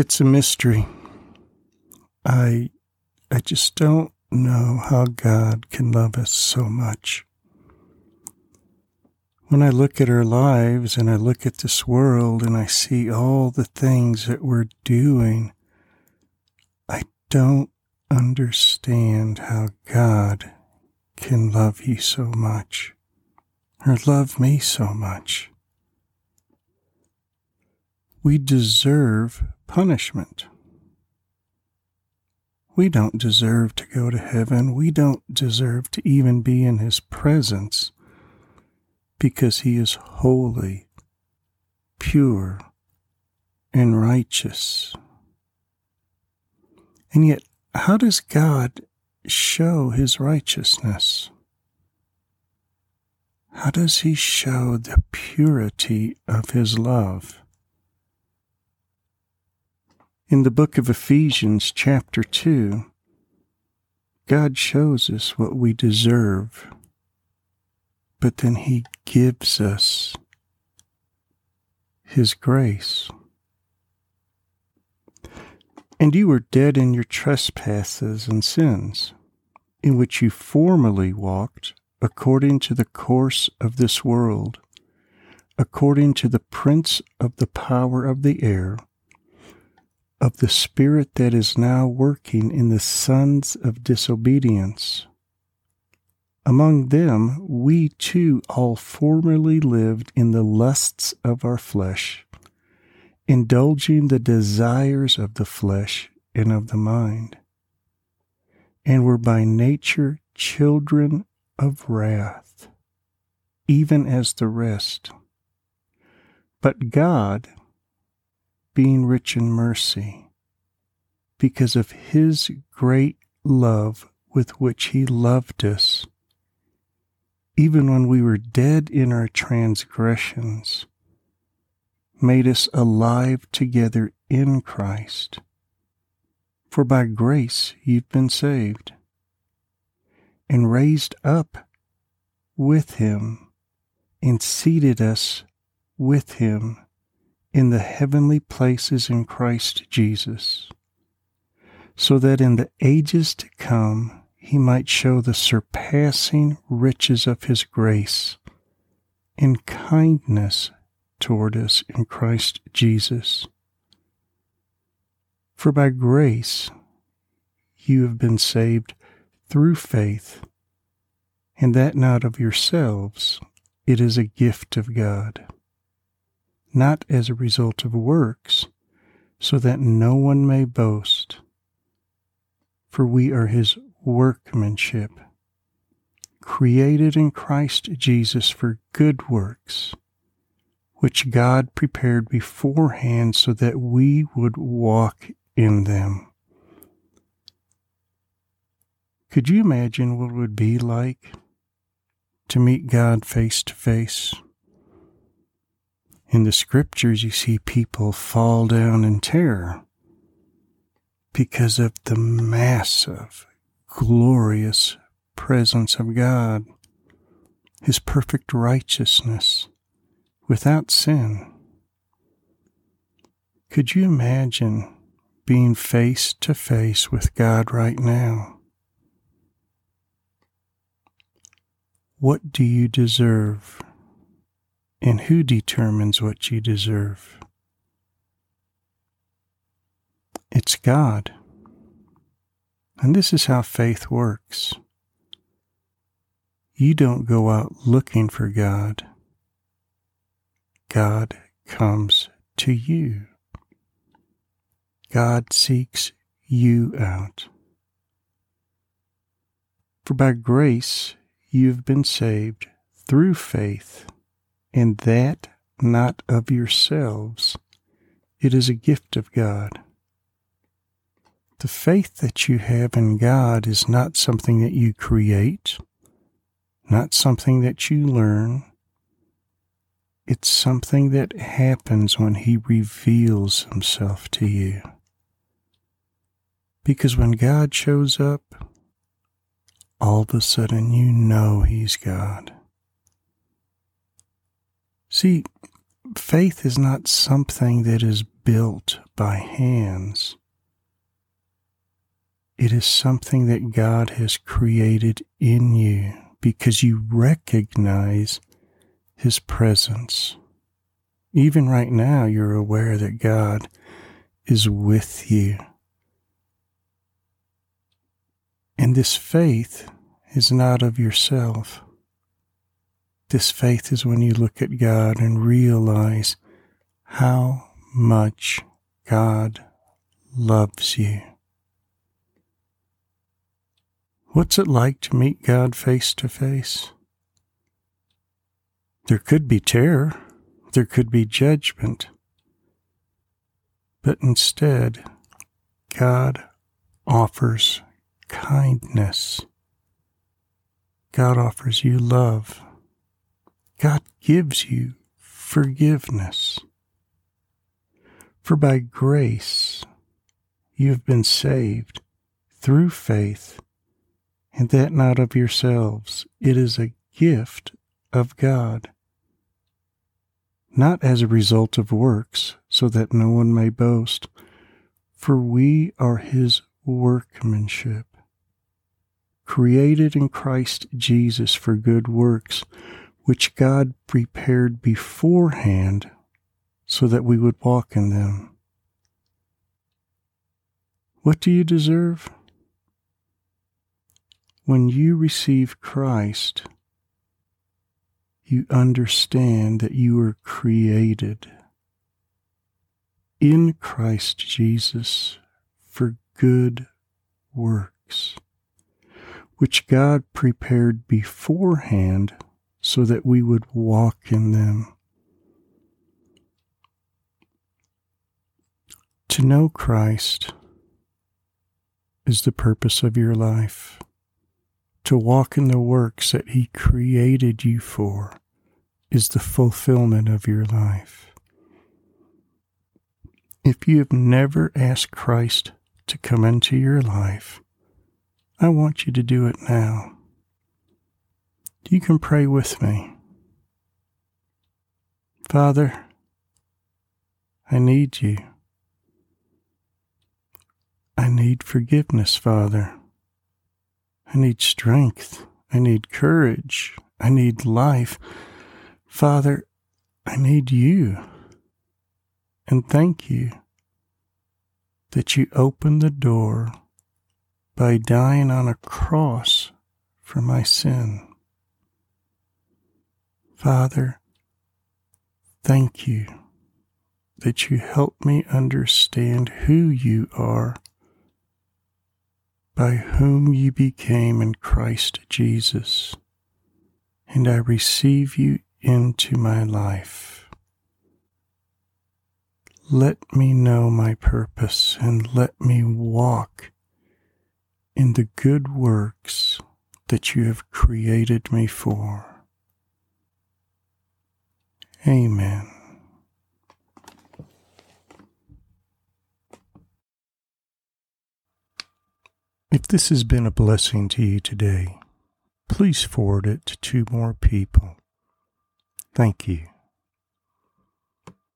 It's a mystery. I I just don't know how God can love us so much. When I look at our lives and I look at this world and I see all the things that we're doing, I don't understand how God can love you so much or love me so much. We deserve punishment. We don't deserve to go to heaven. We don't deserve to even be in His presence because He is holy, pure, and righteous. And yet, how does God show His righteousness? How does He show the purity of His love? In the book of Ephesians, chapter 2, God shows us what we deserve, but then He gives us His grace. And you were dead in your trespasses and sins, in which you formerly walked according to the course of this world, according to the prince of the power of the air of the Spirit that is now working in the sons of disobedience. Among them, we too all formerly lived in the lusts of our flesh, indulging the desires of the flesh and of the mind, and were by nature children of wrath, even as the rest. But God, being rich in mercy, because of his great love with which he loved us, even when we were dead in our transgressions, made us alive together in Christ. For by grace you've been saved, and raised up with him, and seated us with him in the heavenly places in Christ Jesus, so that in the ages to come he might show the surpassing riches of his grace in kindness toward us in Christ Jesus. For by grace you have been saved through faith, and that not of yourselves, it is a gift of God not as a result of works, so that no one may boast. For we are his workmanship, created in Christ Jesus for good works, which God prepared beforehand so that we would walk in them. Could you imagine what it would be like to meet God face to face? In the scriptures, you see people fall down in terror because of the massive, glorious presence of God, His perfect righteousness without sin. Could you imagine being face to face with God right now? What do you deserve? And who determines what you deserve? It's God. And this is how faith works. You don't go out looking for God. God comes to you. God seeks you out. For by grace you've been saved through faith and that not of yourselves. It is a gift of God. The faith that you have in God is not something that you create, not something that you learn. It's something that happens when He reveals Himself to you. Because when God shows up, all of a sudden you know He's God. See, faith is not something that is built by hands. It is something that God has created in you because you recognize His presence. Even right now, you're aware that God is with you. And this faith is not of yourself. This faith is when you look at God and realize how much God loves you. What's it like to meet God face to face? There could be terror, there could be judgment, but instead, God offers kindness. God offers you love. God gives you forgiveness. For by grace you have been saved through faith, and that not of yourselves. It is a gift of God, not as a result of works, so that no one may boast. For we are his workmanship, created in Christ Jesus for good works, which God prepared beforehand so that we would walk in them. What do you deserve? When you receive Christ, you understand that you were created in Christ Jesus for good works, which God prepared beforehand so that we would walk in them. To know Christ is the purpose of your life. To walk in the works that He created you for is the fulfillment of your life. If you have never asked Christ to come into your life, I want you to do it now. You can pray with me. Father, I need you. I need forgiveness, Father. I need strength. I need courage. I need life. Father, I need you. And thank you that you opened the door by dying on a cross for my sin. Father, thank you that you help me understand who you are by whom you became in Christ Jesus, and I receive you into my life. Let me know my purpose and let me walk in the good works that you have created me for. Amen. If this has been a blessing to you today, please forward it to two more people. Thank you.